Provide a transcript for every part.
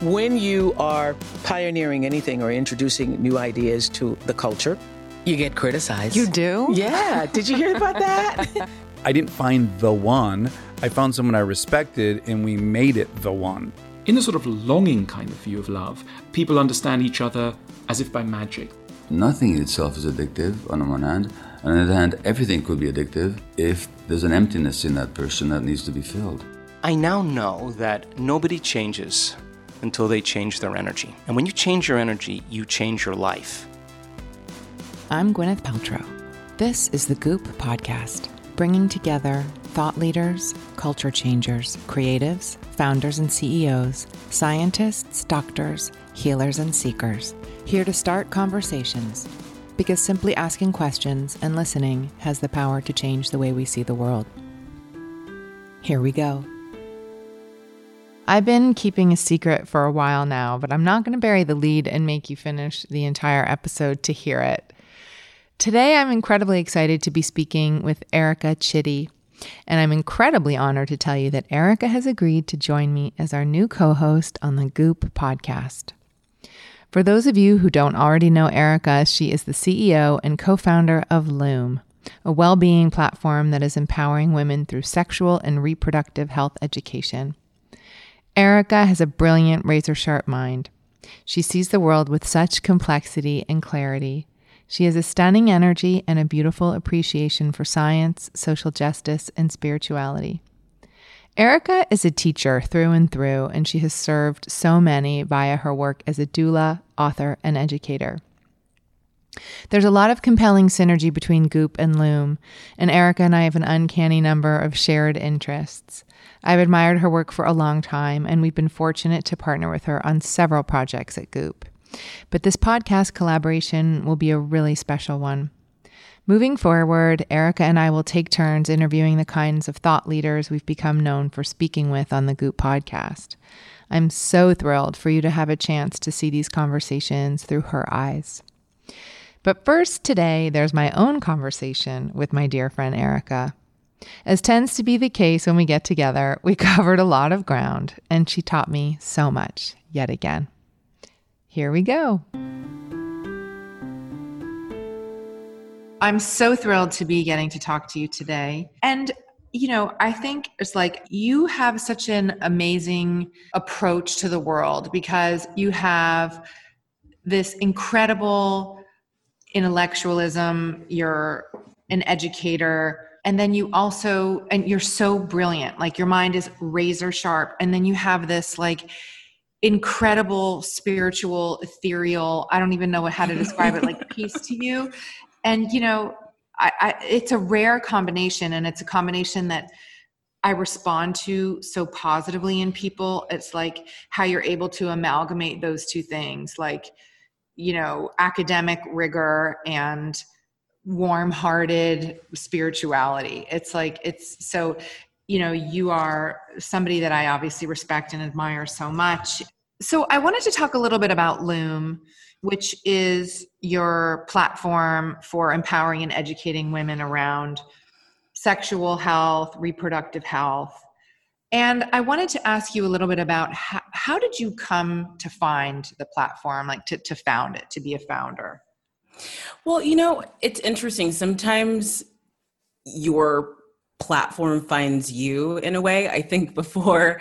When you are pioneering anything or introducing new ideas to the culture, you get criticized. You do? Yeah. Did you hear about that? I didn't find the one. I found someone I respected and we made it the one. In a sort of longing kind of view of love, people understand each other as if by magic. Nothing in itself is addictive on the one hand. On the other hand, everything could be addictive if there's an emptiness in that person that needs to be filled. I now know that nobody changes until they change their energy. And when you change your energy, you change your life. I'm Gwyneth Paltrow. This is the Goop Podcast, bringing together thought leaders, culture changers, creatives, founders and CEOs, scientists, doctors, healers, and seekers, here to start conversations. Because simply asking questions and listening has the power to change the way we see the world. Here we go. I've been keeping a secret for a while now, but I'm not going to bury the lead and make you finish the entire episode to hear it. Today, I'm incredibly excited to be speaking with Erica Chidi. And I'm incredibly honored to tell you that Erica has agreed to join me as our new co host on the Goop podcast. For those of you who don't already know Erica, she is the CEO and co founder of Loom, a well being platform that is empowering women through sexual and reproductive health education. Erica has a brilliant, razor sharp mind. She sees the world with such complexity and clarity. She has a stunning energy and a beautiful appreciation for science, social justice, and spirituality. Erica is a teacher through and through, and she has served so many via her work as a doula, author, and educator. There's a lot of compelling synergy between Goop and Loom, and Erica and I have an uncanny number of shared interests. I've admired her work for a long time, and we've been fortunate to partner with her on several projects at Goop. But this podcast collaboration will be a really special one. Moving forward, Erica and I will take turns interviewing the kinds of thought leaders we've become known for speaking with on the Goop podcast. I'm so thrilled for you to have a chance to see these conversations through her eyes. But first, today, there's my own conversation with my dear friend Erica. As tends to be the case when we get together, we covered a lot of ground, and she taught me so much yet again. Here we go. I'm so thrilled to be getting to talk to you today. And you know, I think it's like you have such an amazing approach to the world because you have this incredible intellectualism, you're an educator, and then you also and you're so brilliant. Like your mind is razor sharp. And then you have this like incredible spiritual ethereal i don't even know how to describe it like peace to you. And you know I, I, it's a rare combination and it's a combination that i respond to so positively in people. It's like how you're able to amalgamate those two things like you know academic rigor and warm-hearted spirituality. It's like it's so you know you are somebody that i obviously respect and admire so much. So i wanted to talk a little bit about loom which is your platform for empowering and educating women around sexual health reproductive health. And i wanted to ask you a little bit about how, how did you come to find the platform like to, to found it to be a founder well you know it's interesting sometimes your platform finds you in a way. I think before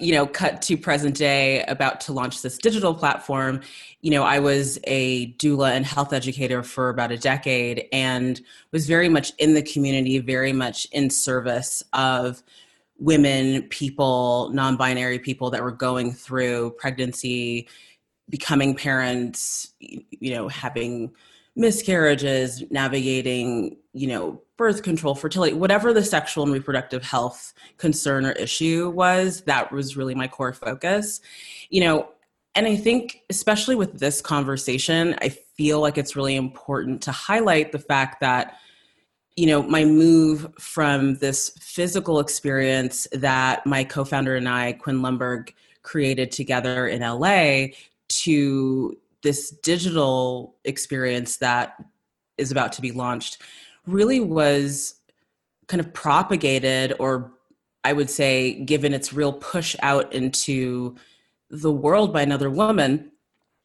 you know, cut to present day, about to launch this digital platform. You know, I was a doula and health educator for about a decade and was very much in the community, very much in service of women, people, non binary people that were going through pregnancy, becoming parents, you know, having miscarriages, navigating, you know, birth control, fertility, whatever the sexual and reproductive health concern or issue was, that was really my core focus. You know, and I think, especially with this conversation, I feel like it's really important to highlight the fact that, you know, my move from this physical experience that my co founder and I, Quinn Lundberg, created together in LA to this digital experience that is about to be launched really was kind of propagated or I would say given its real push out into the world by another woman,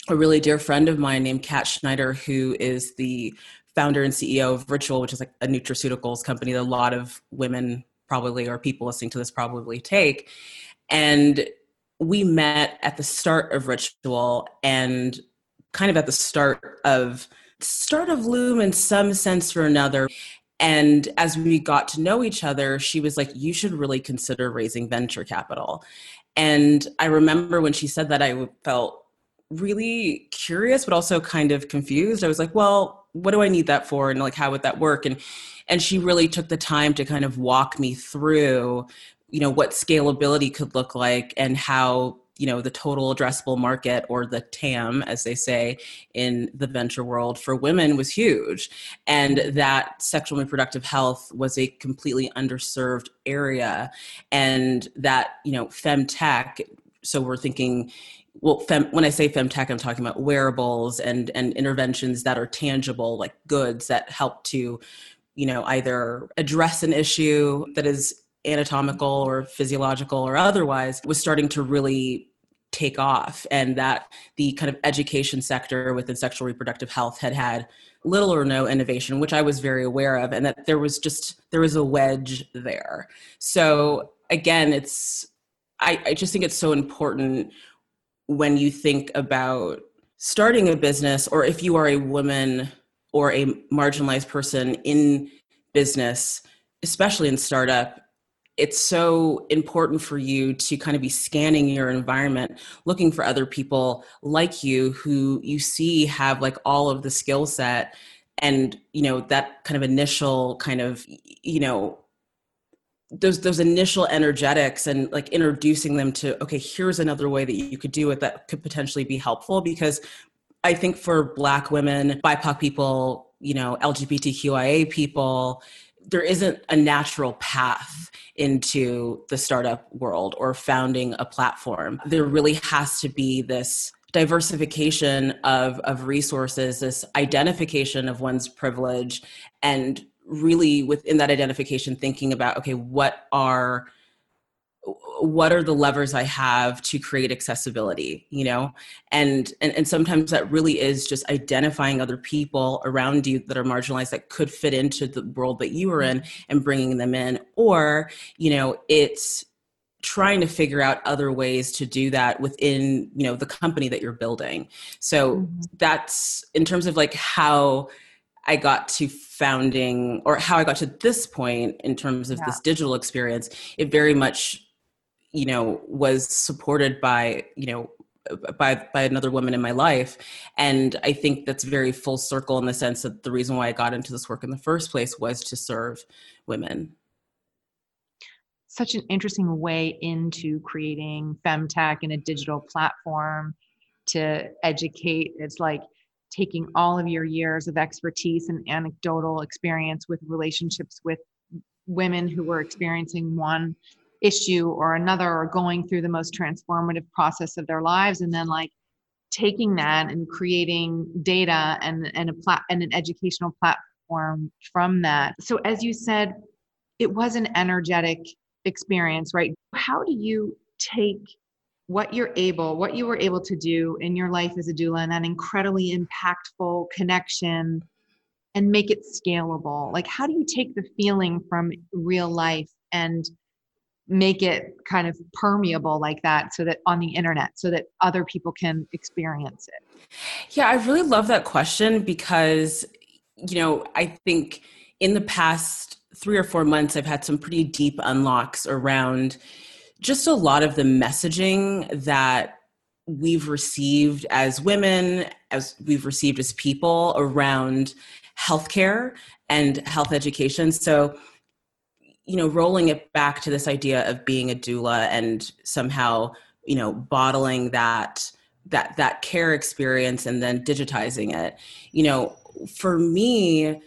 a really dear friend of mine named Kat Schneider, who is the founder and CEO of Ritual, which is like a nutraceuticals company that a lot of women probably or people listening to this probably take. And we met at the start of Ritual and kind of at the start of start of Loom in some sense or another. And as we got to know each other, she was like, You should really consider raising venture capital. And I remember when she said that, I felt really curious, but also kind of confused. I was like, Well, what do I need that for? And like, how would that work? And and she really took the time to kind of walk me through you know what scalability could look like and how you know the total addressable market or the tam as they say in the venture world for women was huge. And that sexual and reproductive health was a completely underserved area. And that you know femtech so we're thinking well fem, when i say femtech i'm talking about wearables and and interventions that are tangible like goods that help to you know either address an issue that is anatomical or physiological or otherwise was starting to really take off and that the kind of education sector within sexual reproductive health had had little or no innovation which i was very aware of and that there was just there was a wedge there. So again it's i, I just think it's so important when you think about starting a business or if you are a woman or a marginalized person in business especially in startup it's so important for you to kind of be scanning your environment looking for other people like you who you see have like all of the skill set and you know that kind of initial kind of you know those those initial energetics and like introducing them to okay here's another way that you could do it that could potentially be helpful. Because i think for black women bipoc people you know lgbtqia people there isn't a natural path into the startup world or founding a platform. There really has to be this diversification of, of resources, this identification of one's privilege, and really within that identification, thinking about okay, what are what are the levers i have to create accessibility you know and, and and sometimes that really is just identifying other people around you that are marginalized that could fit into the world that you are in and bringing them in or you know it's trying to figure out other ways to do that within you know the company that you're building so mm-hmm. that's in terms of like how I got to founding or how I got to this point in terms of yeah. this digital experience, it very much you know was supported by you know by by another woman in my life. And i think that's very full circle in the sense that the reason why i got into this work in the first place was to serve women. Such an interesting way into creating femtech and a digital platform to educate. It's like taking all of your years of expertise and anecdotal experience with relationships with women who were experiencing one issue or another or going through the most transformative process of their lives and then like taking that and creating data and and a plat and an educational platform from that. So as you said it was an energetic experience right? How do you take what you're able what you were able to do in your life as a doula and that incredibly impactful connection and make it scalable? Like how do you take the feeling from real life and make it kind of permeable like that so that on the internet so that other people can experience it. Yeah i really love that question because you know i think in the past three or four months i've had some pretty deep unlocks around just a lot of the messaging that we've received as women as we've received as people around healthcare and health education. So you know rolling it back to this idea of being a doula and somehow you know bottling that that that care experience and then digitizing it. You know for me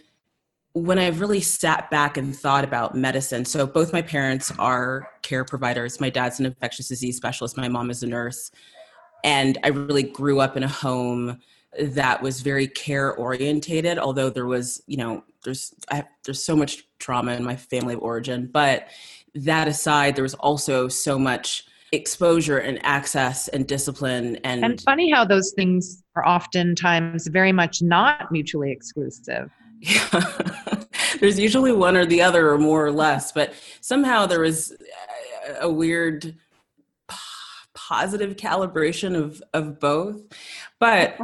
when i've really sat back and thought about medicine so both my parents are care providers. My dad's an infectious disease specialist. My mom is a nurse. And i really grew up in a home that was very care orientated although there was you know there's I, there's so much trauma in my family of origin but that aside there was also so much exposure and access and discipline and and funny how those things are oftentimes very much not mutually exclusive yeah. there's usually one or the other or more or less but somehow there was a weird positive calibration of of both but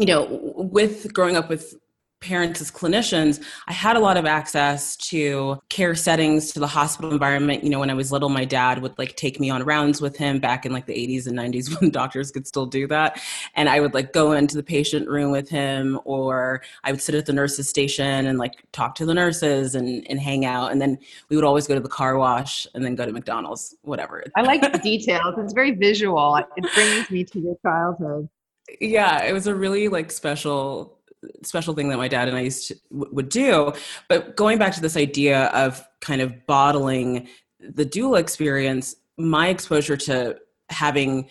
you know with growing up with parents as clinicians, I had a lot of access to care settings, to the hospital environment. You know, when I was little, my dad would like take me on rounds with him back in like the 80s and 90s when doctors could still do that. And I would like go into the patient room with him, or I would sit at the nurse's station and like talk to the nurses and, and hang out. And then we would always go to the car wash and then go to McDonald's, whatever. I like the details. It's very visual. It brings me to your childhood. Yeah, it was a really like special special thing that my dad and I used to, w- would do. But going back to this idea of kind of bottling the doula experience, my exposure to having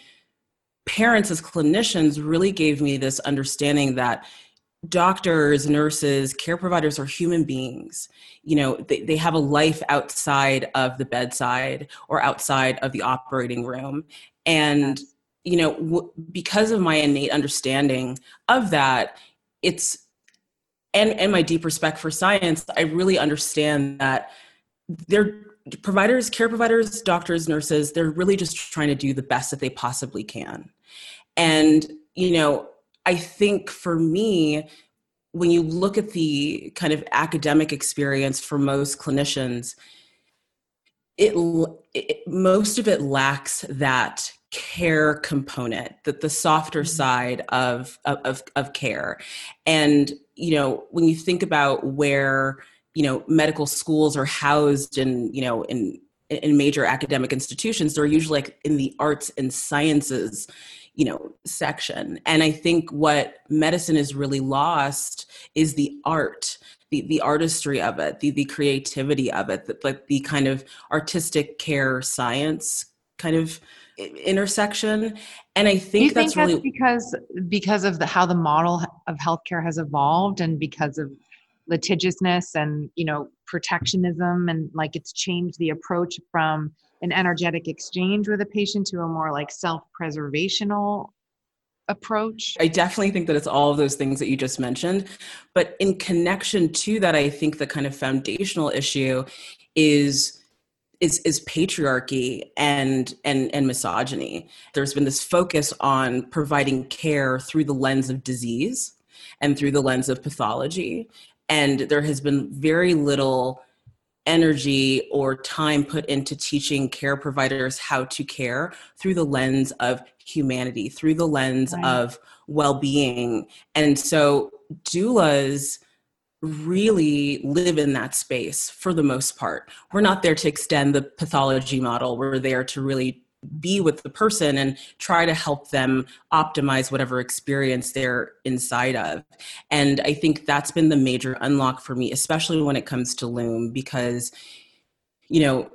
parents as clinicians really gave me this understanding that doctors nurses care providers are human beings you know they, they have a life outside of the bedside or outside of the operating room and you know w- because of my innate understanding of that it's and and my deep respect for science i really understand that they're providers care providers doctors nurses they're really just trying to do the best that they possibly can. And you know i think for me when you look at the kind of academic experience for most clinicians it, it most of it lacks that care component that the softer mm-hmm. side of, of of care and you know when you think about where you know medical schools are housed in you know in in major academic institutions they're usually like in the arts and sciences you know section and i think what medicine is really lost is the art the, the artistry of it the, the creativity of it the, like the kind of artistic care science kind of intersection and i think that's think really because because of the how the model of healthcare has evolved and because of litigiousness and you know protectionism and like it's changed the approach from an energetic exchange with a patient to a more like self-preservational approach? I definitely think that it's all of those things that you just mentioned but in connection to that i think the kind of foundational issue is is is patriarchy and and and misogyny. There's been this focus on providing care through the lens of disease and through the lens of pathology, and there has been very little energy or time put into teaching care providers how to care through the lens of humanity, through the lens right. of well-being. And so doulas really live in that space for the most part. We're not there to extend the pathology model. We're there to really be with the person and try to help them optimize whatever experience they're inside of. And I think that's been the major unlock for me, especially when it comes to Loom, because, you know,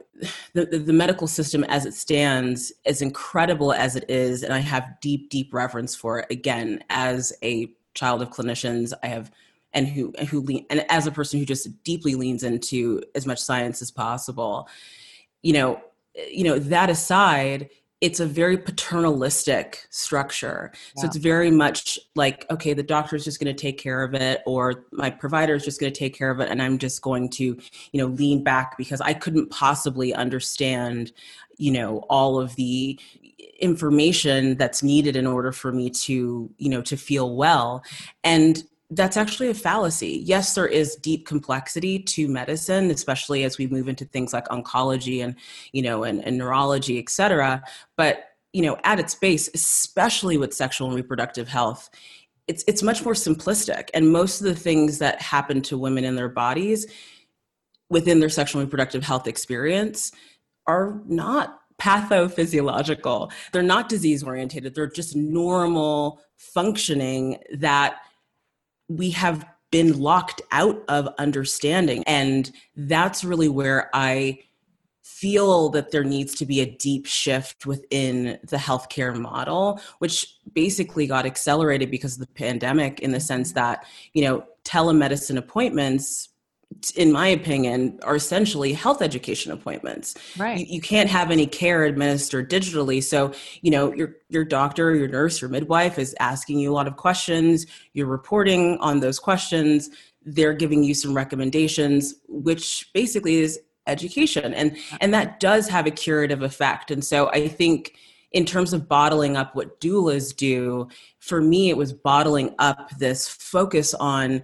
the, the medical system as it stands, as incredible as it is, and I have deep, deep reverence for it. Again, as a child of clinicians, I have and who and who lean and as a person who just deeply leans into as much science as possible you know you know that aside it's a very paternalistic structure. So it's very much like, okay, the doctor is just going to take care of it, or my provider is just going to take care of it, and I'm just going to, you know, lean back because I couldn't possibly understand, you know, all of the information that's needed in order for me to, you know, to feel well. And that's actually a fallacy. Yes, there is deep complexity to medicine, especially as we move into things like oncology and, you know, and, and neurology, et cetera. But, you know, at its base, especially with sexual and reproductive health, it's it's much more simplistic. And most of the things that happen to women in their bodies within their sexual and reproductive health experience are not pathophysiological. They're not disease oriented. They're just normal functioning that we have been locked out of understanding. And that's really where I feel that there needs to be a deep shift within the healthcare model, which basically got accelerated because of the pandemic in the sense that, you know, telemedicine appointments in my opinion, are essentially health education appointments. Right. You, you can't have any care administered digitally. So, you know, your your doctor, your nurse, your midwife is asking you a lot of questions. You're reporting on those questions. They're giving you some recommendations, which basically is education. And and that does have a curative effect. And so I think in terms of bottling up what doulas do, for me, it was bottling up this focus on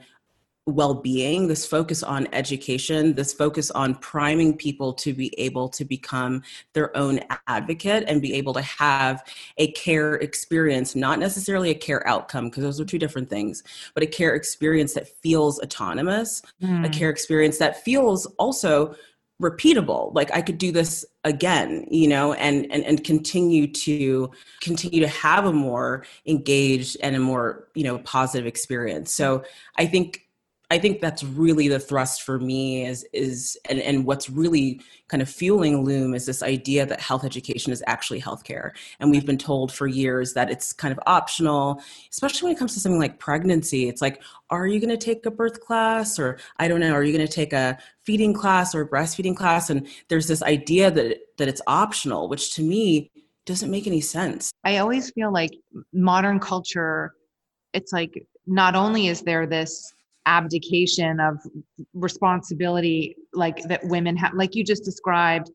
well-being this focus on education this focus on priming people to be able to become their own advocate and be able to have a care experience not necessarily a care outcome because those are two different things but a care experience that feels autonomous a Mm. care experience that feels also repeatable like i could do this again you know and and and continue to continue to have a more engaged and a more you know positive experience so i think I think that's really the thrust for me is is and, and what's really kind of fueling Loom is this idea that health education is actually healthcare. And we've been told for years that it's kind of optional, especially when it comes to something like pregnancy. It's like, are you going to take a birth class or I don't know, are you going to take a feeding class or breastfeeding class? And there's this idea that that it's optional, which to me doesn't make any sense. I always feel like modern culture, it's like not only is there this abdication of responsibility like that women have like you just described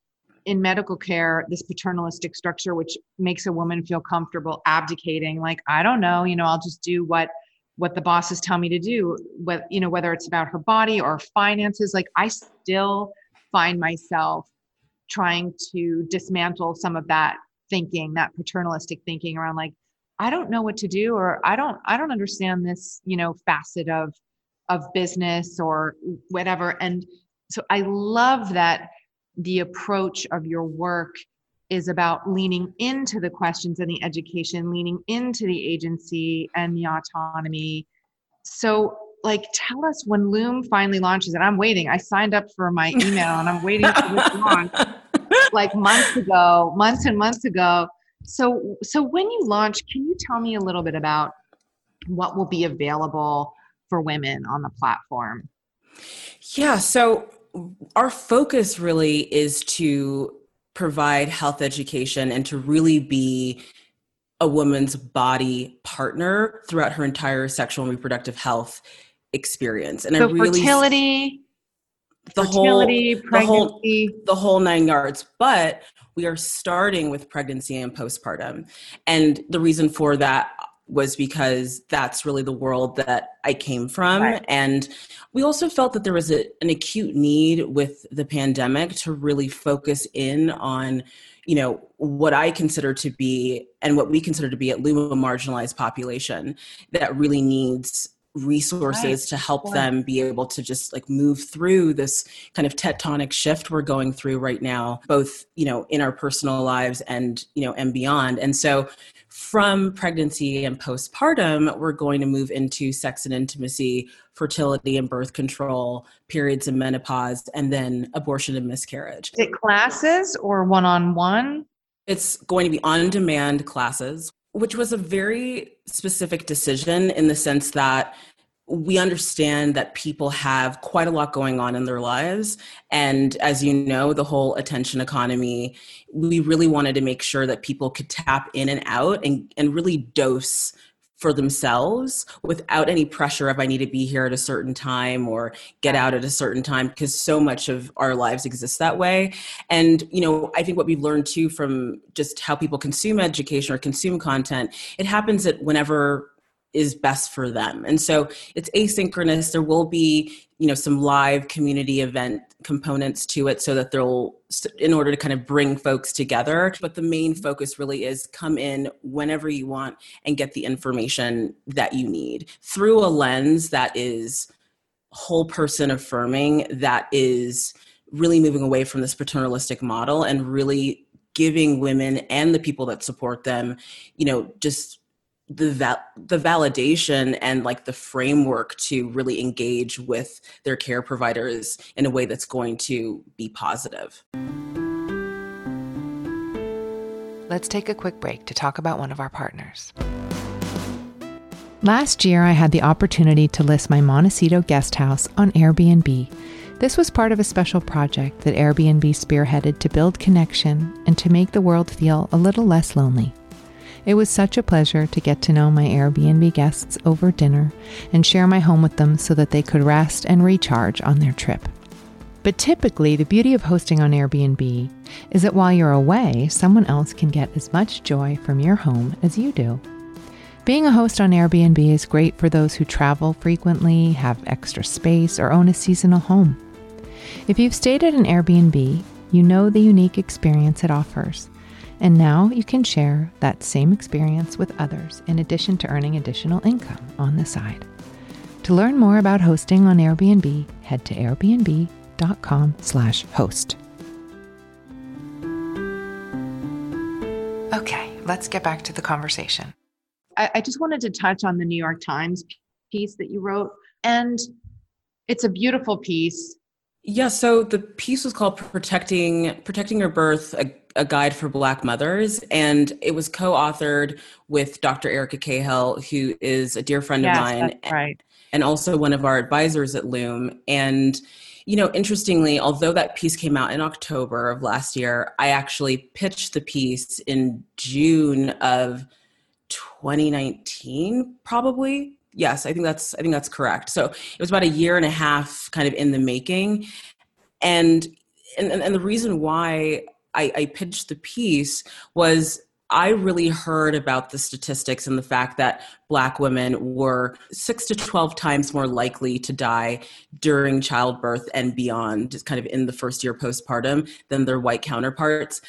in medical care this paternalistic structure which makes a woman feel comfortable abdicating like i don't know you know i'll just do what what the bosses tell me to do what you know whether it's about her body or finances like i still find myself trying to dismantle some of that thinking that paternalistic thinking around like i don't know what to do or i don't i don't understand this you know facet of of business or whatever. And so i love that the approach of your work is about leaning into the questions and the education leaning into the agency and the autonomy. So like tell us when loom finally launches and i'm waiting. I signed up for my email and i'm waiting for this launch like months ago months and months ago. So so when you launch can you tell me a little bit about what will be available for women on the platform? Yeah, so our focus really is to provide health education and to really be a woman's body partner throughout her entire sexual and reproductive health experience. And so I really fertility the fertility whole the whole pregnancy. the whole nine yards. But we are starting with pregnancy and postpartum. And the reason for that was because that's really the world that I came from. Right. And we also felt that there was a, an acute need with the pandemic to really focus in on, you know, what I consider to be and what we consider to be at Loom a marginalized population that really needs resources Right. to help them be able to just like move through this kind of tectonic shift we're going through right now both you know in our personal lives and you know and beyond. And so from pregnancy and postpartum we're going to move into sex and intimacy fertility and birth control periods and menopause and then abortion and miscarriage. Is it classes or one-on-one? It's going to be on demand classes, which was a very specific decision in the sense that we understand that people have quite a lot going on in their lives. And as you know, the whole attention economy, we really wanted to make sure that people could tap in and out and, and really dose for themselves without any pressure of I need to be here at a certain time or get out at a certain time because so much of our lives exists that way. And you know, I think what we've learned too from just how people consume education or consume content, it happens that whenever is best for them. And so it's asynchronous. There will be, you know, some live community event components to it so that they'll in order to kind of bring folks together, but the main focus really is come in whenever you want and get the information that you need through a lens that is whole person affirming that is really moving away from this paternalistic model and really giving women and the people that support them, you know, just the val- the validation and like the framework to really engage with their care providers in a way that's going to be positive. Let's take a quick break to talk about one of our partners. Last year, I had the opportunity to list my Montecito guest house on Airbnb. This was part of a special project that Airbnb spearheaded to build connection and to make the world feel a little less lonely. It was such a pleasure to get to know my Airbnb guests over dinner and share my home with them so that they could rest and recharge on their trip. But typically, the beauty of hosting on Airbnb is that while you're away, someone else can get as much joy from your home as you do. Being a host on Airbnb is great for those who travel frequently, have extra space, or own a seasonal home. If you've stayed at an Airbnb, you know the unique experience it offers. And now you can share that same experience with others in addition to earning additional income on the side. To learn more about hosting on Airbnb, head to airbnb.com/host. Okay, let's get back to the conversation. I, I just wanted to touch on the New York Times piece that you wrote, and it's a beautiful piece. Yeah, so the piece was called "Protecting Protecting Your Birth: A guide for Black mothers, and it was co-authored with Dr. Erica Cahill, who is a dear friend yes, of mine, right. and also one of our advisors at Loom. And you know, interestingly, although that piece came out in October of last year, I actually pitched the piece in June of 2019, probably. Yes, I think that's I think that's correct. So it was about a year and a half, kind of in the making, and and, and the reason why I, I pitched the piece was I really heard about the statistics and the fact that Black women were six to 12 times more likely to die during childbirth and beyond, just kind of in the first year postpartum, than their white counterparts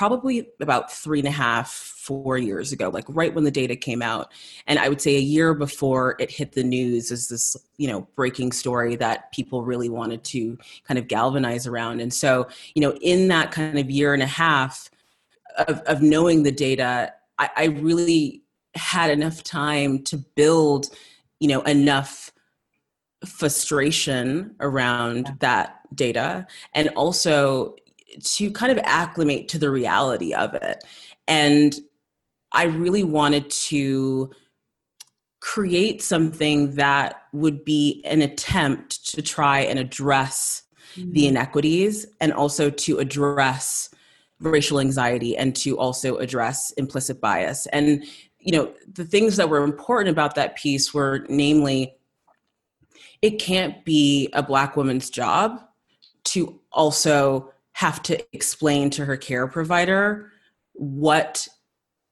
probably about three and a half, four years ago, like right when the data came out. And I would say a year before it hit the news is this, you know, breaking story that people really wanted to kind of galvanize around. And so, you know, in that kind of year and a half of, of knowing the data, I, I really had enough time to build, you know, enough frustration around that data and also to kind of acclimate to the reality of it. And I really wanted to create something that would be an attempt to try and address mm-hmm. the inequities and also to address racial anxiety and to also address implicit bias. And, you know, the things that were important about that piece were namely, it can't be a Black woman's job to also have to explain to her care provider what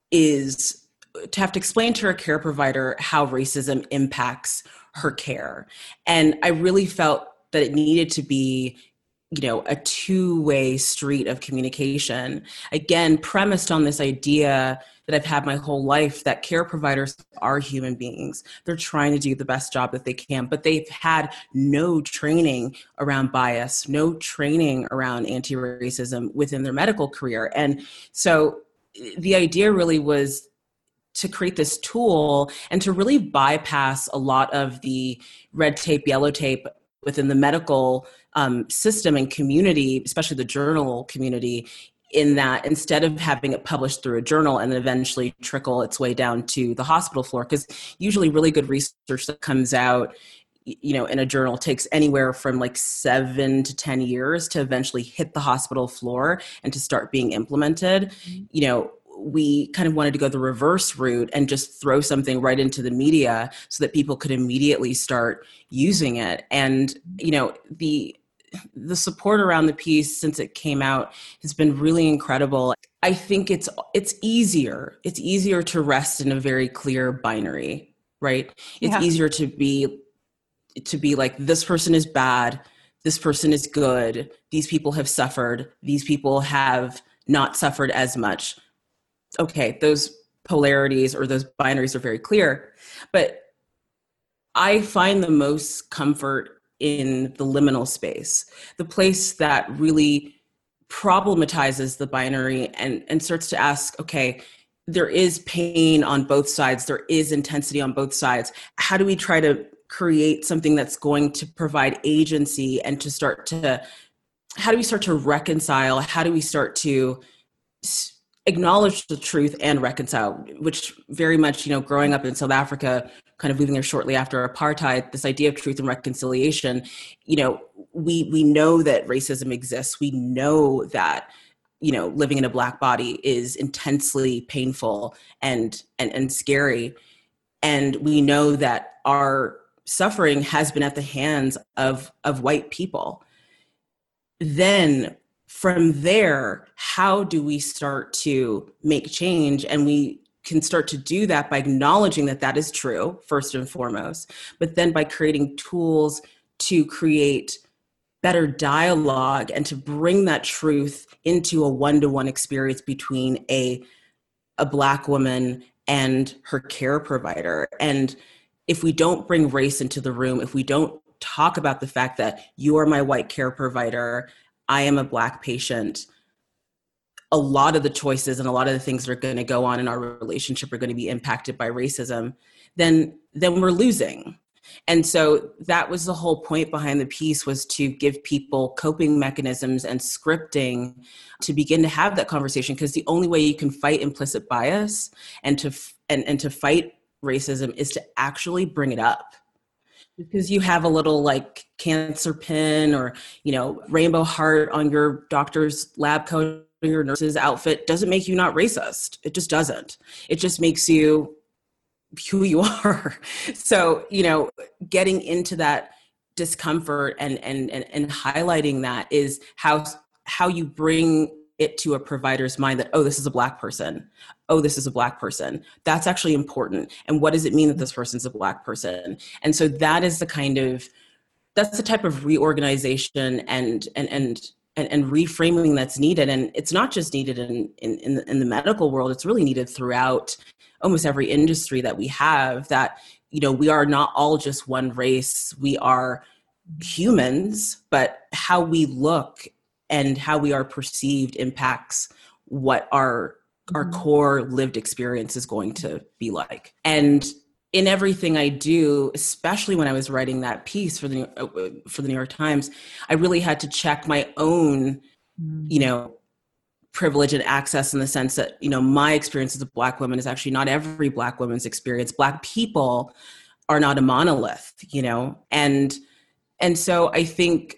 is to have to explain to her care provider how racism impacts her care. And i really felt that it needed to be you know a two-way street of communication. Again premised on this idea that I've had my whole life that care providers are human beings. They're trying to do the best job that they can, but they've had no training around bias, no training around anti racism within their medical career. And so the idea really was to create this tool and to really bypass a lot of the red tape, yellow tape within the medical um, system and community, especially the journal community, in that instead of having it published through a journal and then eventually trickle its way down to the hospital floor because usually really good research that comes out you know in a journal takes anywhere from like 7 to 10 years to eventually hit the hospital floor and to start being implemented. Mm-hmm. you know we kind of wanted to go the reverse route and just throw something right into the media so that people could immediately start using it. And you know the the support around the piece since it came out has been really incredible. I think it's it's easier. It's easier to rest in a very clear binary, right? It's yeah. easier to be to be like this person is bad, this person is good, these people have suffered, these people have not suffered as much. Okay, those polarities or those binaries are very clear. But I find the most comfort in the liminal space, the place that really problematizes the binary and, and starts to ask, okay, there is pain on both sides, there is intensity on both sides. How do we try to create something that's going to provide agency and to start to, how do we start to reconcile? How do we start to acknowledge the truth and reconcile, which very much, you know, growing up in South Africa, kind of moving there shortly after apartheid, this idea of truth and reconciliation, you know, we we know that racism exists. We know that you know living in a black body is intensely painful and and and scary. And we know that our suffering has been at the hands of of white people. Then from there how do we start to make change? And we can start to do that by acknowledging that that is true first and foremost but then by creating tools to create better dialogue and to bring that truth into a one-to-one experience between a a black woman and her care provider. And if we don't bring race into the room if we don't talk about the fact that you are my white care provider i am a black patient a lot of the choices and a lot of the things that are going to go on in our relationship are going to be impacted by racism then then we're losing. And so that was the whole point behind the piece was to give people coping mechanisms and scripting to begin to have that conversation because the only way you can fight implicit bias and to and, and to fight racism is to actually bring it up. Because you have a little like cancer pin or you know rainbow heart on your doctor's lab coat your nurse's outfit doesn't make you not racist. It just doesn't. It just makes you who you are. So, you know, getting into that discomfort and and and, and highlighting that is how how you bring it to a provider's mind that oh this is a black person oh this is a black person that's actually important and what does it mean that this person's a black person and so that is the kind of that's the type of reorganization and and and and, and reframing that's needed. And it's not just needed in, in, in the, in the medical world, it's really needed throughout almost every industry that we have that, you know, we are not all just one race. We are humans, but how we look and how we are perceived impacts what our our mm-hmm. core lived experience is going to be like. And in everything I do, especially when I was writing that piece for the uh, for the New York Times, I really had to check my own, you know, privilege and access in the sense that you know my experience as a black woman is actually not every black woman's experience. Black people are not a monolith, you know, and and so I think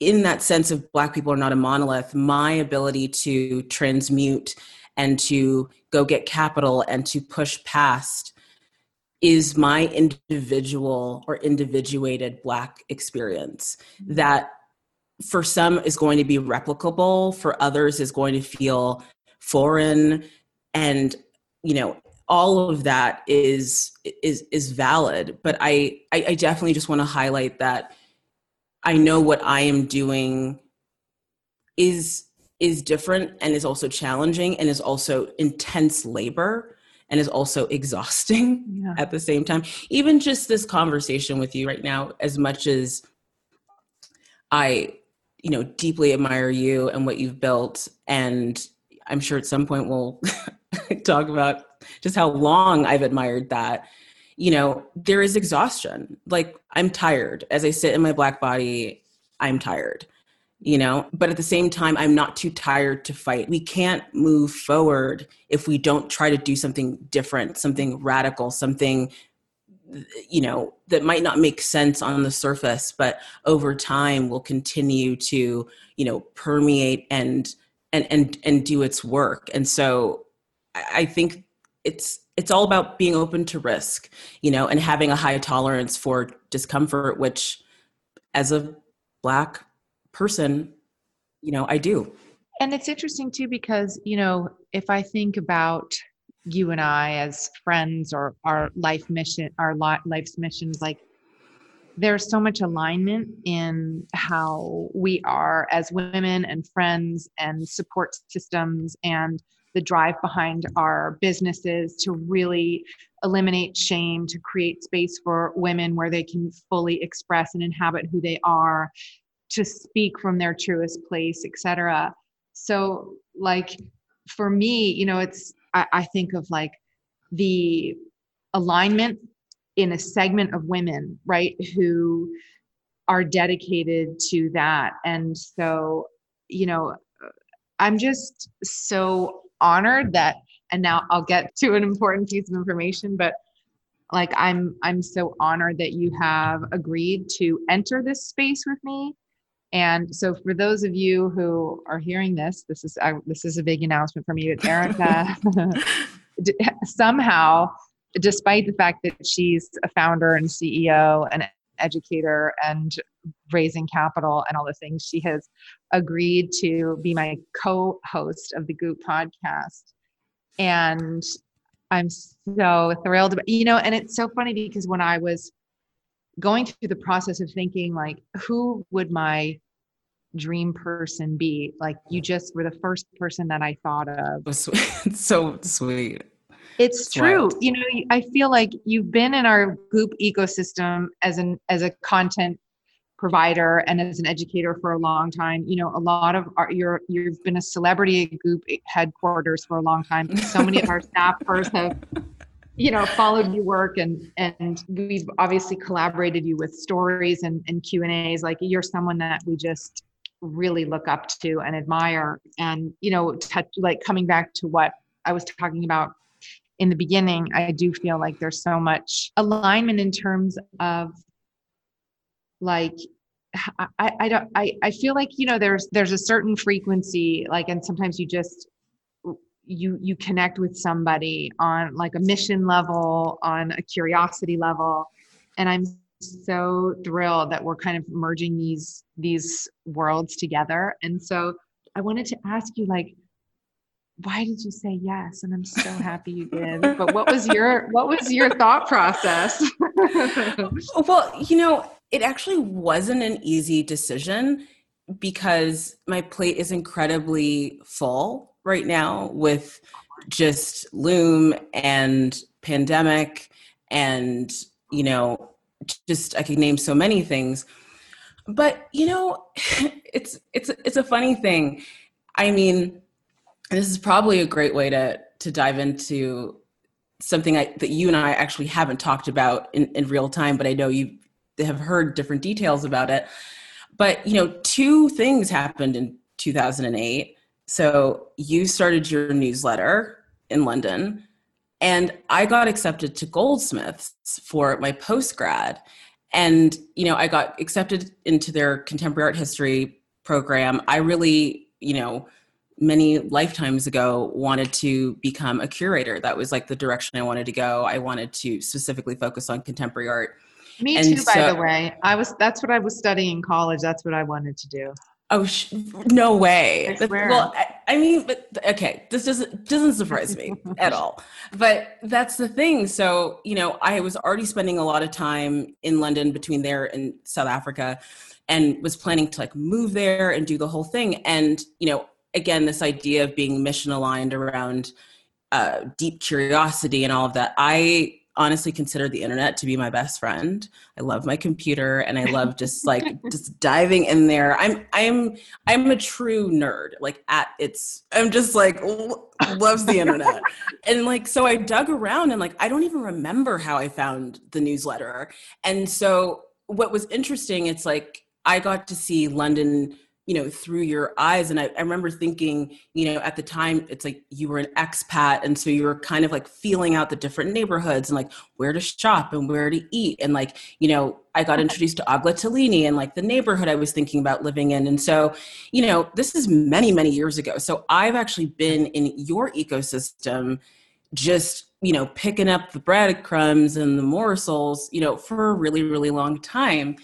in that sense of black people are not a monolith, my ability to transmute and to go get capital and to push past is my individual or individuated black experience mm-hmm. that for some is going to be replicable for others is going to feel foreign. And you know all of that is is is valid. But i i, I definitely just want to highlight that i know what i am doing is is different and is also challenging and is also intense labor and is also exhausting yeah. at the same time. Even just this conversation with you right now, as much as I, you know, deeply admire you and what you've built, and I'm sure at some point we'll talk about just how long I've admired that. You know, there is exhaustion. Like I'm tired. As I sit in my black body, I'm tired. You know but at the same time i'm not too tired to fight. We can't move forward if we don't try to do something different something radical something you know that might not make sense on the surface but over time will continue to you know permeate and and and and do its work. And so i think it's it's all about being open to risk you know and having a high tolerance for discomfort which as a black person you know i do. And it's interesting too because you know if i think about you and i as friends or our life mission our life's missions like there's so much alignment in how we are as women and friends and support systems and the drive behind our businesses to really eliminate shame to create space for women where they can fully express and inhabit who they are to speak from their truest place etc so like for me you know it's I, I think of like the alignment in a segment of women right who are dedicated to that. And so you know i'm just so honored that and now i'll get to an important piece of information but like i'm i'm so honored that you have agreed to enter this space with me and so, for those of you who are hearing this, this is this is a big announcement from you, Erica. somehow, despite the fact that she's a founder and CEO and educator and raising capital and all the things, she has agreed to be my co-host of the Goop podcast. And I'm so thrilled. About, you know, and it's so funny because when I was going through the process of thinking like who would my dream person be? Like you just were the first person that i thought of. So sweet. It's, it's true. wild. you know i feel like you've been in our goop ecosystem as an as a content provider and as an educator for a long time. You know a lot of our you're you've been a celebrity at goop headquarters for a long time. So many of our staffers have you know followed your work and and we've obviously collaborated you with stories and, and q and a's. Like you're someone that we just really look up to and admire. And you know touch, like coming back to what i was talking about in the beginning i do feel like there's so much alignment in terms of like I, I don't I, I feel like you know there's there's a certain frequency like and sometimes you just you you connect with somebody on like a mission level on a curiosity level. And i'm so thrilled that we're kind of merging these these worlds together. And so i wanted to ask you like why did you say yes? And i'm so happy you did. But what was your what was your thought process? Well you know it actually wasn't an easy decision because my plate is incredibly full right now with just Loom and pandemic and, you know, just I could name so many things. But, you know, it's it's it's a funny thing. I mean, this is probably a great way to to dive into something I, that you and I actually haven't talked about in, in real time, but I know you have heard different details about it. But you know, two things happened in 2008. So you started your newsletter in London, and I got accepted to Goldsmiths for my post grad. And, you know, I got accepted into their contemporary art history program. I really, you know, many lifetimes ago wanted to become a curator. That was like the direction I wanted to go. I wanted to specifically focus on contemporary art. Me and too, so, by the way. I was that's what I was studying in college. That's what I wanted to do. Oh sh- no way! well, I, I, mean, but okay, this doesn't doesn't surprise me at all. But that's the thing. So you know, I was already spending a lot of time in London between there and South Africa, and was planning to like move there and do the whole thing. And you know, again, this idea of being mission aligned around uh, deep curiosity and all of that. I honestly consider the internet to be my best friend. I love my computer and I love just like just diving in there. I'm I'm I'm a true nerd. Like at its I'm just like loves the internet. and like so I dug around and like I don't even remember how I found the newsletter. And so what was interesting it's like I got to see London you know through your eyes. And I, I, remember thinking you know at the time it's like you were an expat and so you were kind of like feeling out the different neighborhoods and like where to shop and where to eat. And like you know i got introduced to Ottolenghi and like the neighborhood i was thinking about living in. And so you know this is many many years ago. So i've actually been in your ecosystem just you know picking up the breadcrumbs and the morsels you know for a really really long time.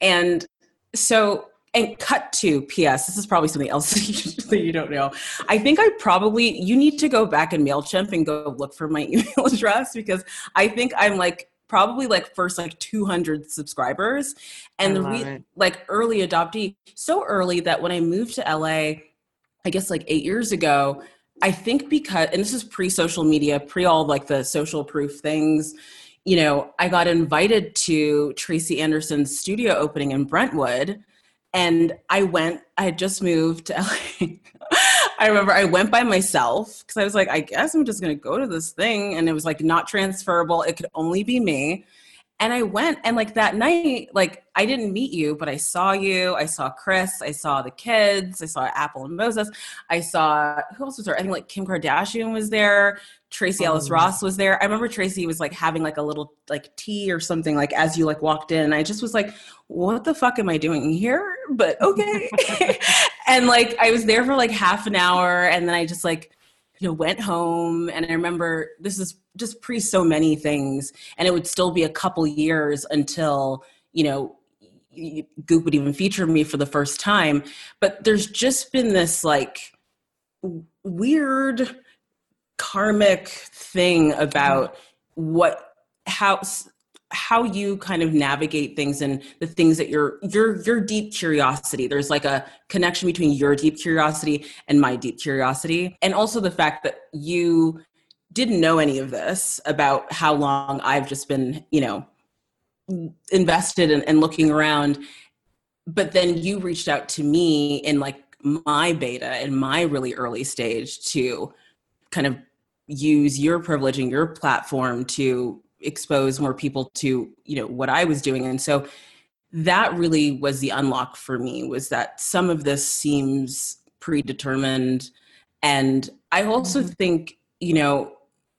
And so and cut to ps this is probably something else that you don't know. I think i probably you need to go back in mailchimp and go look for my email address because i think i'm like probably like first like 200 subscribers. And the re- like early adoptee so early that when i moved to la i guess like eight years ago i think because and this is pre-social media pre all like the social proof things you know i got invited to tracy anderson's studio opening in brentwood and I went, I had just moved to LA. I remember I went by myself because I was like, I guess I'm just going to go to this thing. And it was like not transferable. It could only be me. And I went and like that night, like I didn't meet you, but I saw you. I saw Chris. I saw the kids. I saw Apple and Moses. I saw who else was there? I think like Kim Kardashian was there. Tracee Ellis oh. Ross was there. I remember Tracy was like having like a little like tea or something like as you like walked in. And I just was like, what the fuck am I doing here? But okay. and like I was there for like half an hour and then I just like, you know, went home and I remember this is just pre so many things and it would still be a couple years until, you know, Goop would even feature me for the first time. But there's just been this like weird karmic thing about mm-hmm. what how how you kind of navigate things and the things that your your your deep curiosity. There's like a connection between your deep curiosity and my deep curiosity. And also the fact that you didn't know any of this about how long I've just been you know invested in, and looking around. But then you reached out to me in like my beta in my really early stage to kind of use your privilege and your platform to expose more people to you know what i was doing. And so that really was the unlock for me was that some of this seems predetermined. And i also mm-hmm. think you know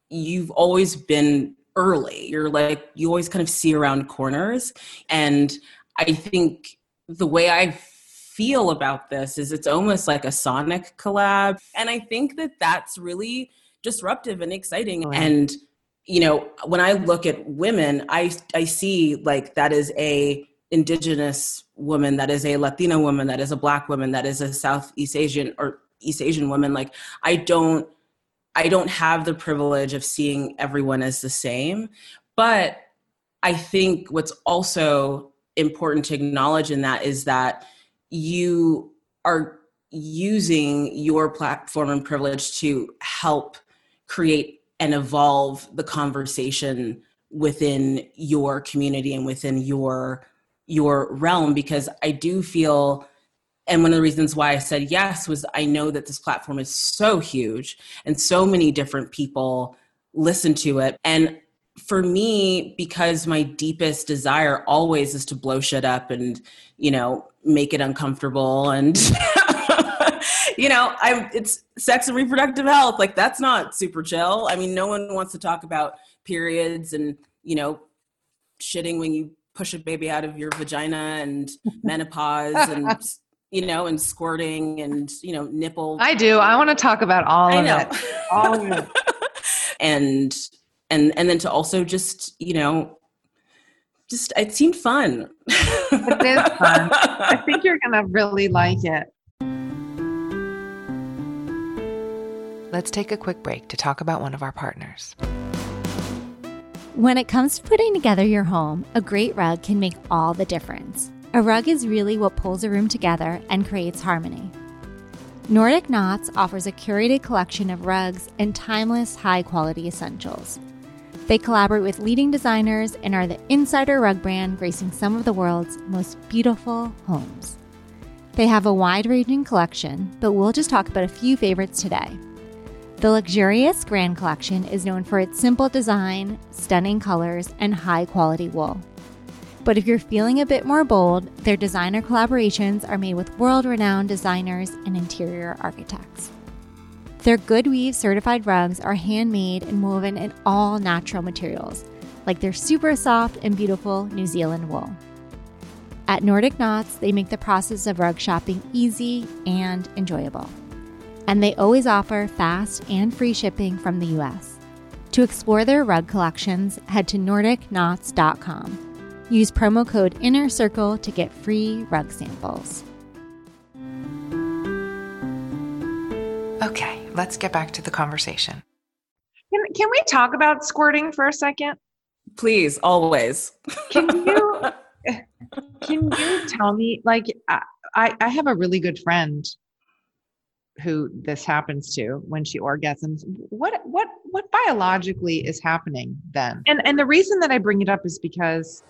you've always been early you're like you always kind of see around corners and i think the way i feel about this is it's almost like a sonic collab and i think that that's really disruptive and exciting. Oh, and you know, when I look at women, I I see like that is a indigenous woman, that is a Latina woman, that is a black woman, that is a Southeast Asian or East Asian woman. Like I don't I don't have the privilege of seeing everyone as the same. But I think what's also important to acknowledge in that is that you are using your platform and privilege to help create and evolve the conversation within your community and within your your realm because I do feel and one of the reasons why I said yes was I know that this platform is so huge and so many different people listen to it and for me because my deepest desire always is to blow shit up and you know make it uncomfortable and you know, I it's sex and reproductive health. Like that's not super chill. I mean, no one wants to talk about periods and you know, shitting when you push a baby out of your vagina and menopause and you know, and squirting and you know, nipple. I do. I want to talk about all I of know. it. All of it. and and and then to also just you know just it seemed fun. it is fun. I think you're gonna really like it. let's take a quick break to talk about one of our partners. When it comes to putting together your home, a great rug can make all the difference. A rug is really what pulls a room together and creates harmony. Nordic Knots offers a curated collection of rugs and timeless, high quality essentials. They collaborate with leading designers and are the insider rug brand gracing some of the world's most beautiful homes. They have a wide ranging collection, but we'll just talk about a few favorites today. The luxurious Grand Collection is known for its simple design, stunning colors, and high quality wool. But if you're feeling a bit more bold, their designer collaborations are made with world renowned designers and interior architects. Their Goodweave certified rugs are handmade and woven in all natural materials, like their super soft and beautiful New Zealand wool. At Nordic Knots, they make the process of rug shopping easy and enjoyable. And they always offer fast and free shipping from the US. To explore their rug collections, head to NordicKnots.com. Use promo code Inner Circle to get free rug samples. Okay, let's get back to the conversation. Can, can we talk about squirting for a second? Please, always. Can you can you tell me like I, I have a really good friend who this happens to when she orgasms what what what biologically is happening then and and the reason that i bring it up is because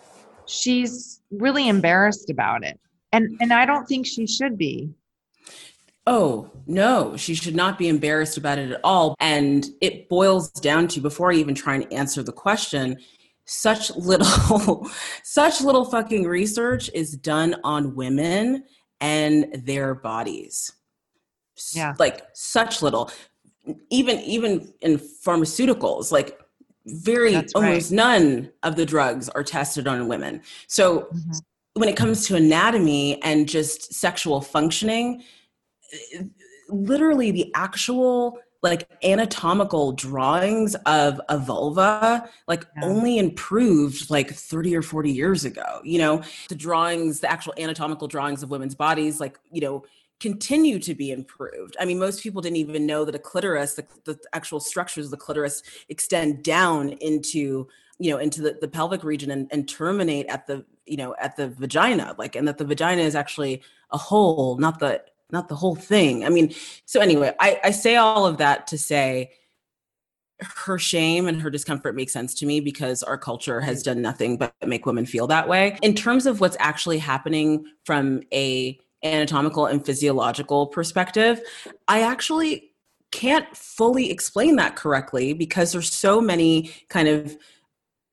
she's really embarrassed about it and and i don't think she should be Oh, no, she should not be embarrassed about it at all. And it boils down to before I even try and answer the question, such little such little fucking research is done on women and their bodies. Yeah. Like such little even even in pharmaceuticals like very That's almost none of the drugs are tested on women. So Mhm. when it comes to anatomy and just sexual functioning, literally the actual like anatomical drawings of a vulva like Yeah. only improved like 30 or 40 years ago you know the drawings the actual anatomical drawings of women's bodies like you know continue to be improved. I mean most people didn't even know that a clitoris the, the actual structures of the clitoris extend down into you know into the, the pelvic region and, and terminate at the you know at the vagina like and that the vagina is actually a hole not the not the whole thing. I mean so anyway i i say all of that to say her shame and her discomfort makes sense to me because our culture has done nothing but make women feel that way. In terms of what's actually happening from a anatomical and physiological perspective i actually can't fully explain that correctly because there's so many kind of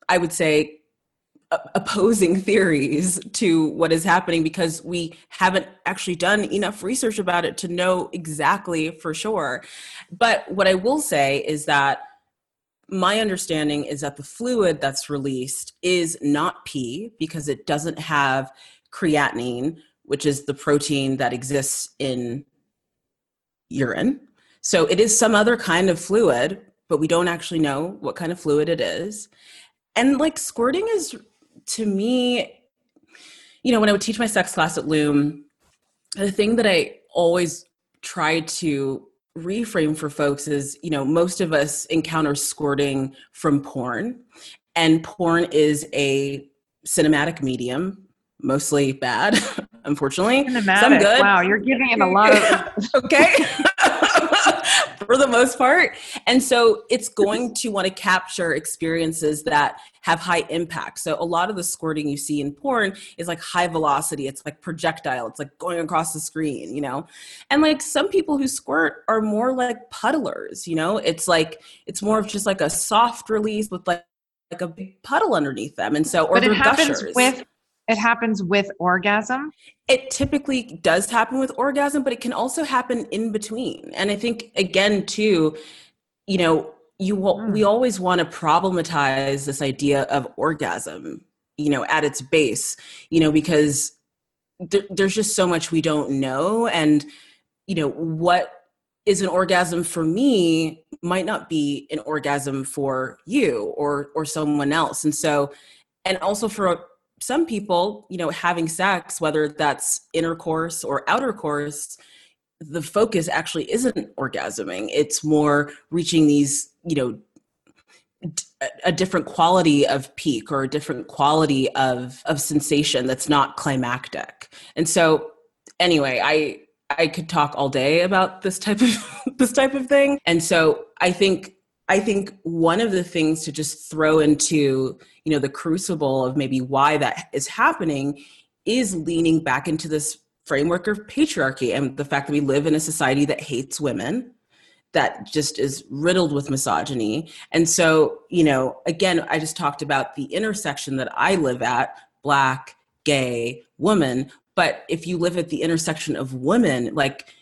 i would say opposing theories to what is happening because we haven't actually done enough research about it to know exactly for sure. But what i will say is that my understanding is that the fluid that's released is not pee because it doesn't have creatinine, which is the protein that exists in urine. So it is some other kind of fluid, but we don't actually know what kind of fluid it is. And like squirting is to me, you know, when I would teach my sex class at Loom, the thing that I always try to reframe for folks is you know most of us encounter squirting from porn and porn is a cinematic medium mostly bad unfortunately. Some good. Wow you're giving it a lot of okay. For the most part. And so it's going to want to capture experiences that have high impact. So a lot of the squirting you see in porn is like high velocity. It's like projectile. It's like going across the screen you know? And like some people who squirt are more like puddlers you know? It's like it's more of just like a soft release with like like a big puddle underneath them. And so or but it they're happens gushers. with it happens with orgasm? It typically does happen with orgasm but it can also happen in between. And i think again too you know you will, hmm. we always want to problematize this idea of orgasm you know at its base you know because there, there's just so much we don't know. And you know what is an orgasm for me might not be an orgasm for you or or someone else. And so and also for some people you know having sex whether that's intercourse or outer course the focus actually isn't orgasming. It's more reaching these you know a different quality of peak or a different quality of of sensation that's not climactic. And so anyway i i could talk all day about this type of this type of thing. And so i think i think one of the things to just throw into you know the crucible of maybe why that is happening is leaning back into this framework of patriarchy and the fact that we live in a society that hates women that just is riddled with misogyny and so you know again i just talked about the intersection that i live at black, gay, woman. But if you live at the intersection of women, like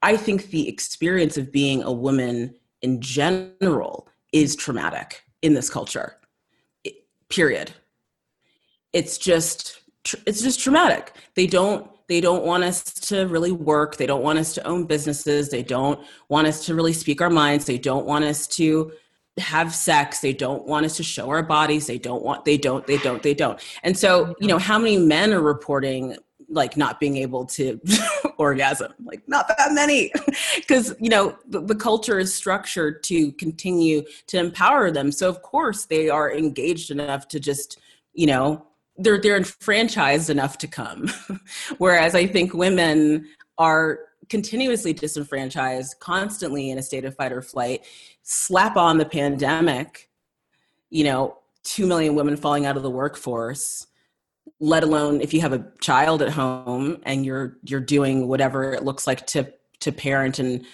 I think the experience of being a woman in general is traumatic in this culture. period. It's just it's just traumatic. They don't they don't want us to really work. They don't want us to own businesses. They don't want us to really speak our minds. They don't want us to have sex. They don't want us to show our bodies. They don't want, they don't, they don't, they don't. And so, you know, how many men are reporting like not being able to orgasm? Like, not that many. Because, you know, the, the culture is structured to continue to empower them. So, of course, they are engaged enough to just, you know, they're they're enfranchised enough to come whereas i think women are continuously disenfranchised constantly in a state of fight or flight slap on the pandemic you know 2 million women falling out of the workforce let alone if you have a child at home and you're you're doing whatever it looks like to to parent and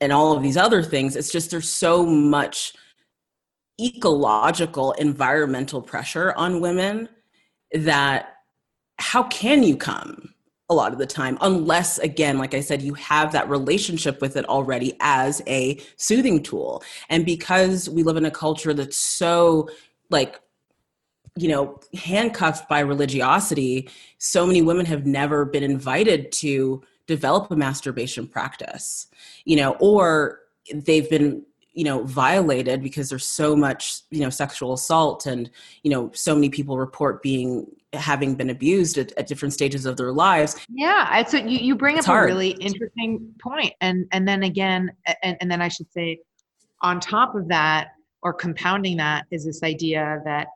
and all of these other things it's just there's so much ecological environmental pressure on women that how can you come a lot of the time unless again like i said you have that relationship with it already as a soothing tool? And because we live in a culture that's so like you know handcuffed by religiosity so many women have never been invited to develop a masturbation practice you know or they've been you know violated because there's so much you know sexual assault and you know so many people report being having been abused at, at different stages of their lives yeah so you, you bring it's up hard. a really interesting point and and then again and, and then i should say on top of that or compounding that is this idea that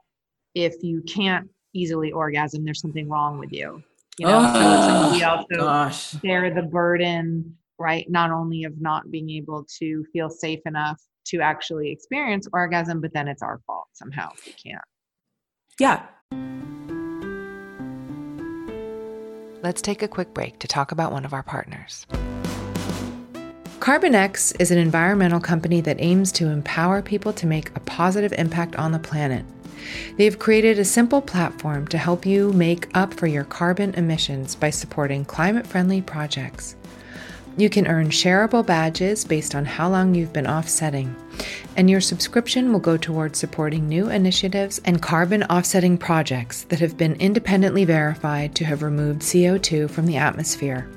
if you can't easily orgasm there's something wrong with you you know oh, so like we ah, also gosh. bear the burden right not only of not being able to feel safe enough to actually experience orgasm, but then it's our fault somehow we can't. Yeah. Let's take a quick break to talk about one of our partners. Karbon-X is an environmental company that aims to empower people to make a positive impact on the planet. They've created a simple platform to help you make up for your carbon emissions by supporting climate friendly projects. You can earn shareable badges based on how long you've been offsetting, and your subscription will go towards supporting new initiatives and carbon offsetting projects that have been independently verified to have removed CO2 from the atmosphere.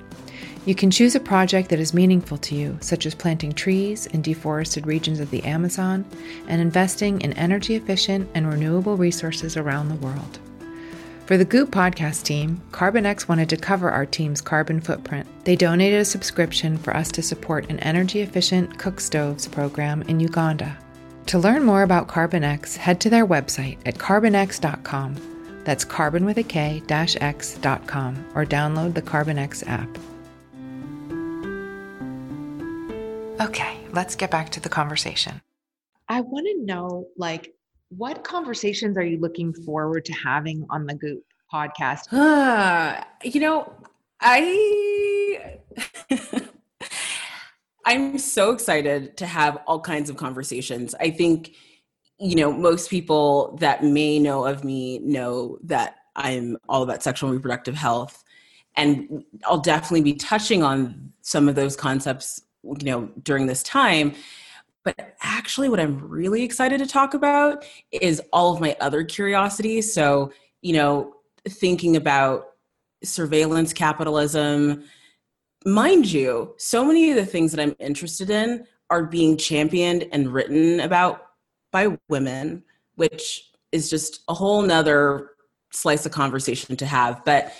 You can choose a project that is meaningful to you, such as planting trees in deforested regions of the Amazon and investing in energy efficient and renewable resources around the world. For the Goop podcast team, Karbon-X wanted to cover our team's carbon footprint. They donated a subscription for us to support an energy efficient cook stoves program in Uganda. To learn more about Karbon-X, head to their website at karbon-x.com. That's carbon with a K dash X.com or download the Karbon-X app. Okay, let's get back to the conversation. I want to know like what conversations are you looking forward to having on the Goop podcast? Uh, you know, I I'm so excited to have all kinds of conversations. I think you know, most people that may know of me know that I'm all about sexual and reproductive health and I'll definitely be touching on some of those concepts, you know, during this time but actually, what I'm really excited to talk about is all of my other curiosities. So, you know, thinking about surveillance capitalism. Mind you, so many of the things that I'm interested in are being championed and written about by women, which is just a whole nother slice of conversation to have. But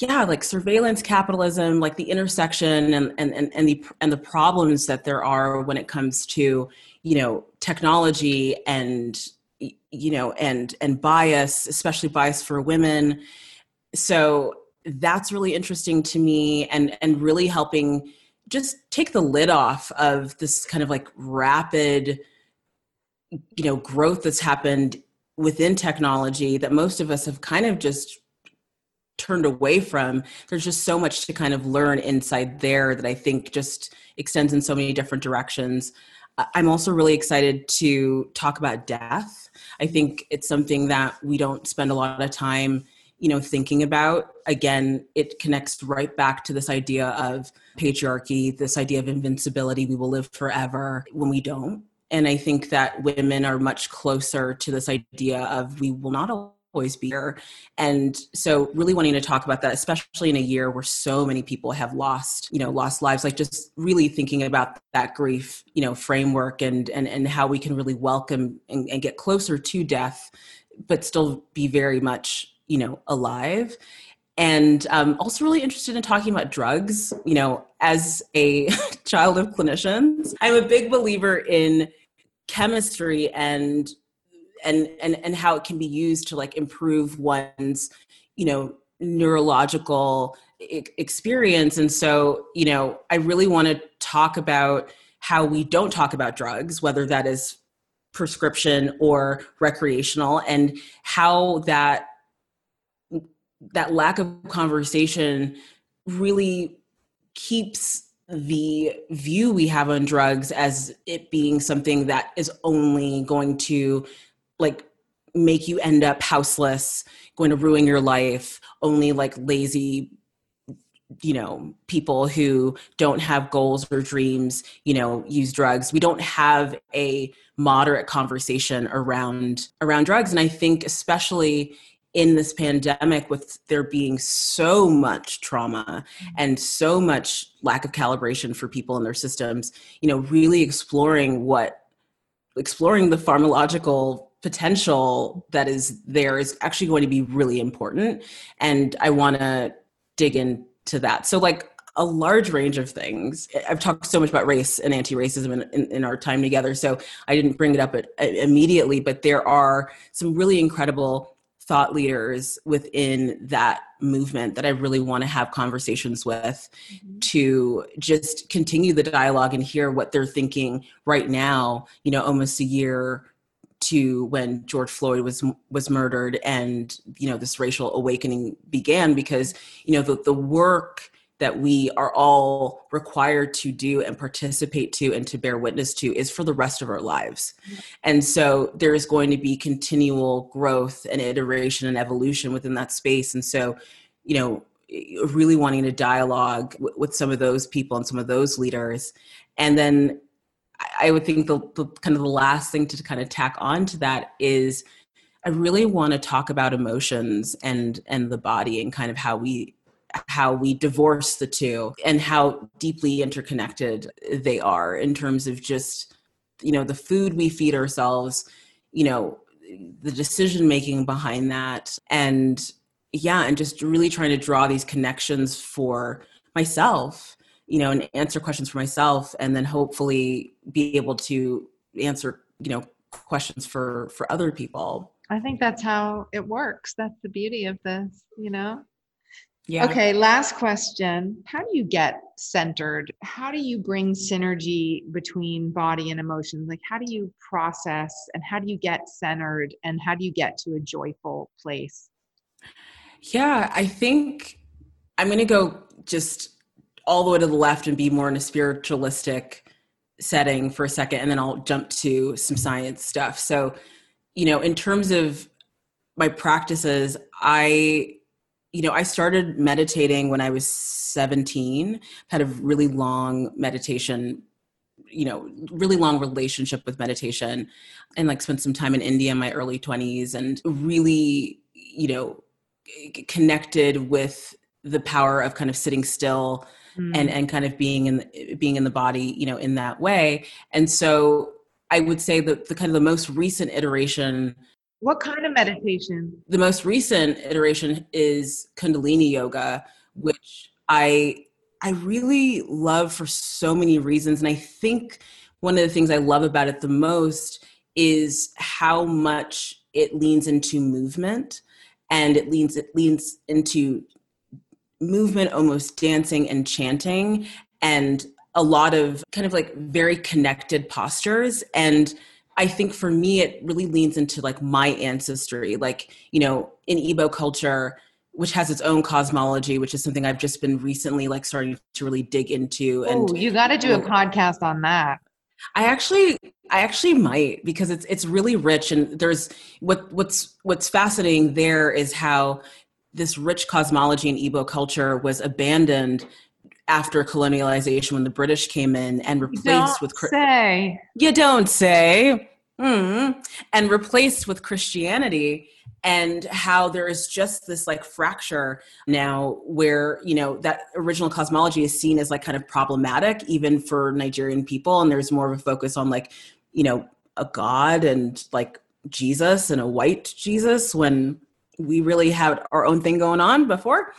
yeah like surveillance capitalism like the intersection and, and and and the and the problems that there are when it comes to you know technology and you know and and bias especially bias for women. So that's really interesting to me and and really helping just take the lid off of this kind of like rapid you know growth that's happened within technology that most of us have kind of just turned away from there's just so much to kind of learn inside there that i think just extends in so many different directions. I'm also really excited to talk about death. I think it's something that we don't spend a lot of time you know thinking about. Again it connects right back to this idea of patriarchy this idea of invincibility. We will live forever when we don't. And i think that women are much closer to this idea of we will not always be here and so really wanting to talk about that especially in a year where so many people have lost you know lost lives like just really thinking about that grief you know framework and and and how we can really welcome and, and get closer to death but still be very much you know alive. And um, also really interested in talking about drugs you know as a child of clinicians. I'm a big believer in chemistry and and and and how it can be used to like improve one's you know neurological experience. And so you know i really want to talk about how we don't talk about drugs whether that is prescription or recreational and how that that lack of conversation really keeps the view we have on drugs as it being something that is only going to like make you end up houseless, going to ruin your life, only like lazy you know people who don't have goals or dreams you know use drugs. We don't have a moderate conversation around around drugs. And i think especially in this pandemic with there being so much trauma mm-hmm. and so much lack of calibration for people in their systems you know really exploring what exploring the pharmacological potential that is there is actually going to be really important and i want to dig into that. So like a large range of things. I've talked so much about race and anti-racism in, in, in our time together so i didn't bring it up at, immediately but there are some really incredible thought leaders within that movement that I really want to have conversations with mm-hmm. to just continue the dialogue and hear what they're thinking right now, you know, almost a year to when George Floyd was was murdered and you know this racial awakening began because you know the the work that we are all required to do and participate to and to bear witness to is for the rest of our lives. Mm-hmm. And so there is going to be continual growth and iteration and evolution within that space. And so, you know, really wanting to dialogue w- with some of those people and some of those leaders. And then I would think the, the kind of the last thing to kind of tack on to that is I really want to talk about emotions and and the body and kind of how we how we divorce the two and how deeply interconnected they are in terms of just you know the food we feed ourselves you know the decision making behind that and yeah and just really trying to draw these connections for myself you know and answer questions for myself and then hopefully be able to answer you know questions for for other people i think that's how it works that's the beauty of this you know yeah. Okay, last question. How do you get centered? How do you bring synergy between body and emotions? Like, how do you process and how do you get centered and how do you get to a joyful place? Yeah, I think I'm going to go just all the way to the left and be more in a spiritualistic setting for a second, and then I'll jump to some science stuff. So, you know, in terms of my practices, I you know, I started meditating when I was 17, had a really long meditation, you know, really long relationship with meditation and like spent some time in India in my early 20s and really, you know, connected with the power of kind of sitting still mm. and and kind of being in the, being in the body, you know, in that way. And so I would say that the kind of the most recent iteration what kind of meditation? The most recent iteration is Kundalini yoga, which I I really love for so many reasons and I think one of the things I love about it the most is how much it leans into movement and it leans it leans into movement almost dancing and chanting and a lot of kind of like very connected postures and I think for me, it really leans into like my ancestry. Like, you know, in Igbo culture, which has its own cosmology, which is something I've just been recently like starting to really dig into. And Ooh, you got to do a podcast on that. I actually, I actually might because it's it's really rich and there's what what's what's fascinating there is how this rich cosmology in Igbo culture was abandoned after colonialization when the British came in and replaced don't with say. You don't say. Mm, and replaced with Christianity and how there is just this like fracture now where you know that original cosmology is seen as like kind of problematic even for Nigerian people. And there's more of a focus on like you know a god and like Jesus and a white Jesus when we really had our own thing going on before.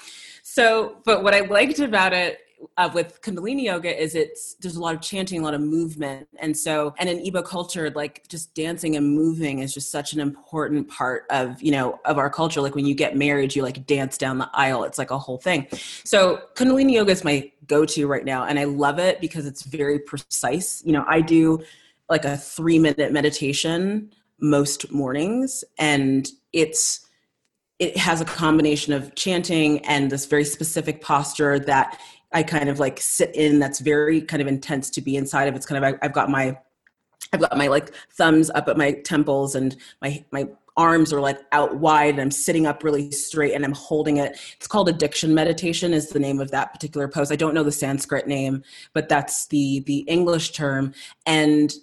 So, but what I liked about it uh, with Kundalini yoga is it's there's a lot of chanting, a lot of movement, and so and in Igbo culture, like just dancing and moving is just such an important part of you know of our culture. Like when you get married, you like dance down the aisle. It's like a whole thing. So Kundalini yoga is my go-to right now, and I love it because it's very precise. You know, I do like a three minute meditation most mornings, and it's it has a combination of chanting and this very specific posture that I kind of like sit in that's very kind of intense to be inside of. It's kind of I, I've got my I've got my like thumbs up at my temples and my my arms are like out wide and I'm sitting up really straight and I'm holding it. It's called addiction meditation is the name of that particular pose. I don't know the Sanskrit name, but that's the the English term and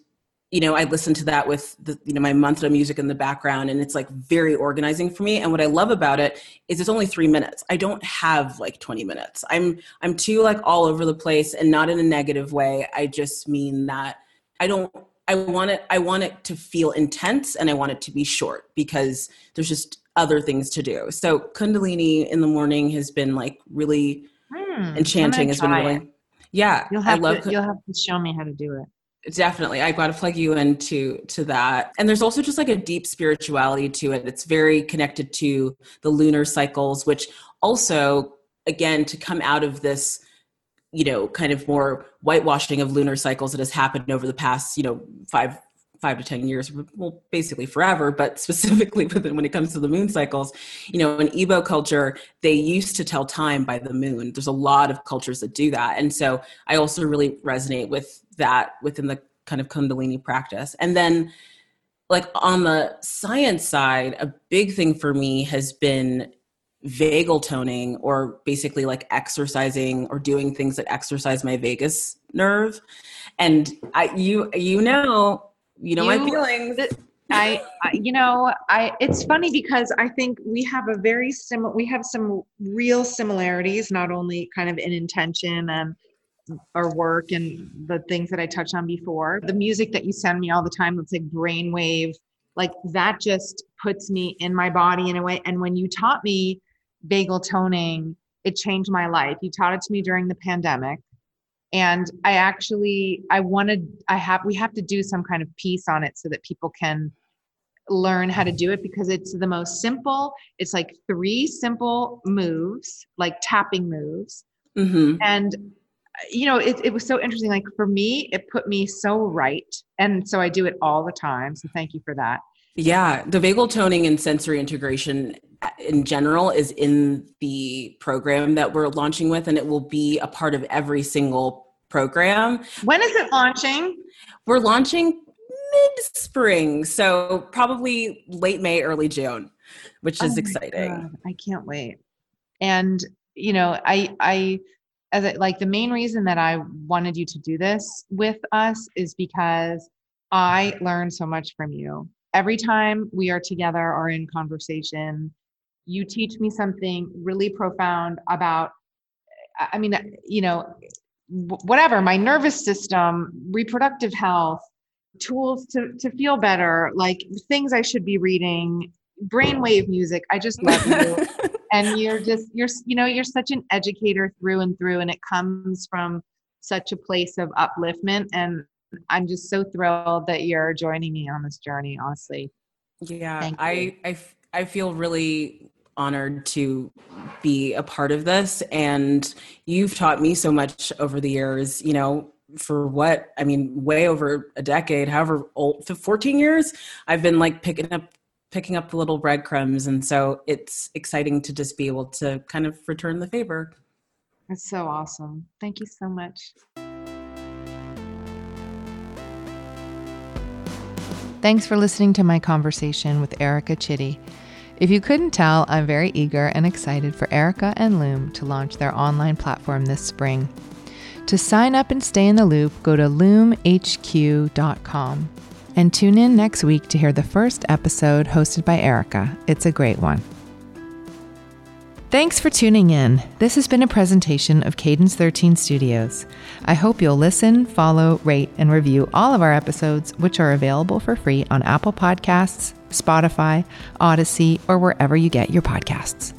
you know, I listen to that with the, you know, my mantra music in the background and it's like very organizing for me. And what I love about it is it's only three minutes. I don't have like 20 minutes. I'm, I'm too like all over the place and not in a negative way. I just mean that I don't, I want it, I want it to feel intense and I want it to be short because there's just other things to do. So Kundalini in the morning has been like really Hmm, enchanting has been really, yeah, You'll I love to, you'll have to show me how to do it. Definitely. I've got to plug you into to that. And there's also just like a deep spirituality to it. It's very connected to the lunar cycles which also again to come out of this you know kind of more whitewashing of lunar cycles that has happened over the past you know five five to ten years well basically forever but specifically within when it comes to the moon cycles you know in Igbo culture they used to tell time by the moon. There's a lot of cultures that do that. And so i also really resonate with that within the kind of kundalini practice. And then like on the science side a big thing for me has been vagal toning or basically like exercising or doing things that exercise my vagus nerve. And i you you know you know my feelings. I, I you know i it's funny because i think we have a very similar we have some real similarities not only kind of in intention and our work and the things that i touched on before. The music that you send me all the time that's like brainwave like that just puts me in my body in a way. And when you taught me vagal toning it changed my life. You taught it to me during the pandemic and i actually i wanted i have we have to do some kind of piece on it so that people can learn how to do it because it's the most simple. It's like three simple moves like tapping moves. Hmm and you know it, it was so interesting. Like for me it put me so right. And so i do it all the time. So thank you for that. Yeah, the vagal toning and sensory integration in general is in the program that we're launching with, and it will be a part of every single program. when is it launching We're launching mid spring, so probably late May, early June, which Oh is my exciting. God, I can't wait. And you know, I I as I, like the main reason that I wanted you to do this with us is because I learned so much from you. Every time we are together or in conversation, you teach me something really profound about I mean, you know, whatever, my nervous system, reproductive health, tools to to feel better, like things I should be reading, brainwave music. I just love you. and you're just you're you know, you're such an educator through and through and it comes from such a place of upliftment and I'm just so thrilled that you're joining me on this journey, honestly. Yeah, i i I, I f- I feel really honored to be a part of this, and you've taught me so much over the years. You know, for what I mean, way over a decade, however old, for 14 years, I've been like picking up picking up the little breadcrumbs, and so it's exciting to just be able to kind of return the favor. It's so awesome. Thank you so much. Thanks for listening to my conversation with Erica Chidi. If you couldn't tell, I'm very eager and excited for Erica and Loom to launch their online platform this spring. To sign up and stay in the loop, go to loomhq.com and tune in next week to hear the first episode hosted by Erica. It's a great one. Thanks for tuning in. This has been a presentation of Cadence 13 Studios. I hope you'll listen, follow, rate, and review all of our episodes, which are available for free on Apple Podcasts, Spotify, Audacy, or wherever you get your podcasts.